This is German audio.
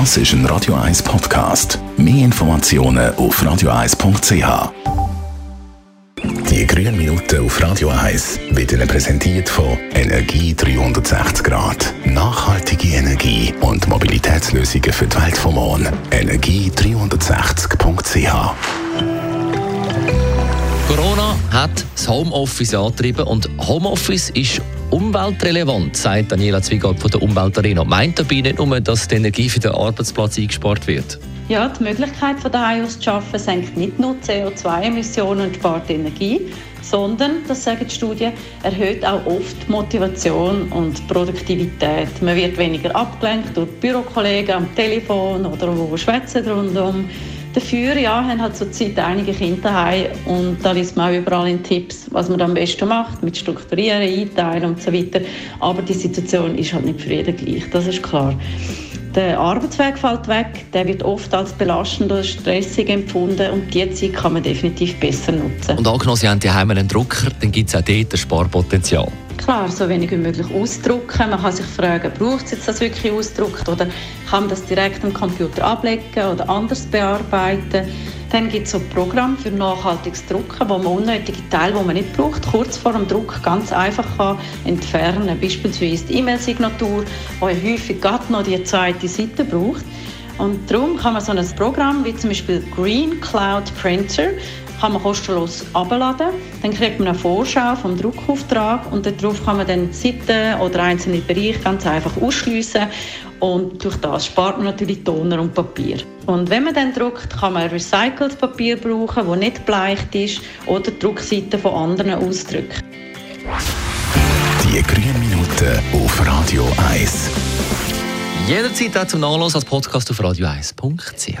Das ist ein Radio 1 Podcast. Mehr Informationen auf radio1.ch. Die grünen Minuten auf Radio 1 werden präsentiert von Energie 360 Grad. Nachhaltige Energie und Mobilitätslösungen für die Welt vom Morgen. Energie360.ch Corona hat das Homeoffice angetrieben und Homeoffice ist umweltrelevant, sagt Daniela Zwiegart von der Umweltarena. Meint dabei nicht nur, dass die Energie für den Arbeitsplatz eingespart wird? Ja, die Möglichkeit von daheim aus zu arbeiten senkt nicht nur CO2-Emissionen und spart Energie, sondern, das sagen die Studien, erhöht auch oft Motivation und Produktivität. Man wird weniger abgelenkt durch Bürokollegen am Telefon oder wo schwätzen rundum. Dafür ja, haben halt zurzeit einige Kinder daheim und da liest man auch überall in Tipps, was man am besten macht, mit Strukturieren, Einteilen und so weiter. Aber die Situation ist halt nicht für jeden gleich, das ist klar. Der Arbeitsweg fällt weg, der wird oft als belastend oder stressig empfunden und die Zeit kann man definitiv besser nutzen. Und angenommen, Sie haben daheim einen Drucker, dann gibt es auch dort ein Sparpotenzial. Klar, so wenig wie möglich ausdrucken. Man kann sich fragen, braucht es das wirklich ausgedruckt oder kann man das direkt am Computer ablegen oder anders bearbeiten. Dann gibt es so Programme für nachhaltiges Drucken, wo man unnötige Teile, die man nicht braucht, kurz vor dem Druck ganz einfach kann entfernen kann. Beispielsweise die E-Mail-Signatur, die ja häufig gerade noch die zweite Seite braucht. Und darum kann man so ein Programm wie zum Beispiel Green Cloud Printer kann man kostenlos abladen. Dann kriegt man eine Vorschau vom Druckauftrag und darauf kann man dann Seiten oder einzelne Bereiche ganz einfach ausschliessen und durch das spart man natürlich Toner und Papier. Und wenn man dann druckt, kann man recyceltes Papier brauchen, das nicht bleicht ist oder die Druckseiten von anderen ausdrücken. Die grünen Minuten auf Radio 1. Jederzeit auch zum Nachlassen als Podcast auf radio1.ch.